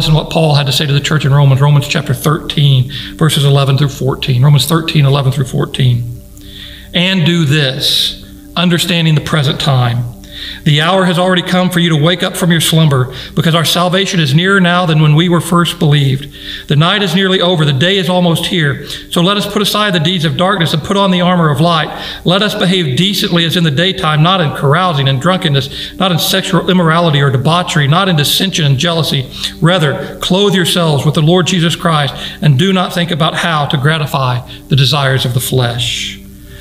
listen to what Paul had to say to the church in Romans, Romans chapter 13, verses 11 through 14. Romans 13, 11 through 14. And do this, understanding the present time the hour has already come for you to wake up from your slumber, because our salvation is nearer now than when we were first believed. The night is nearly over, the day is almost here. So let us put aside the deeds of darkness and put on the armor of light. Let us behave decently as in the daytime, not in carousing and drunkenness, not in sexual immorality or debauchery, not in dissension and jealousy. Rather, clothe yourselves with the Lord Jesus Christ and do not think about how to gratify the desires of the flesh.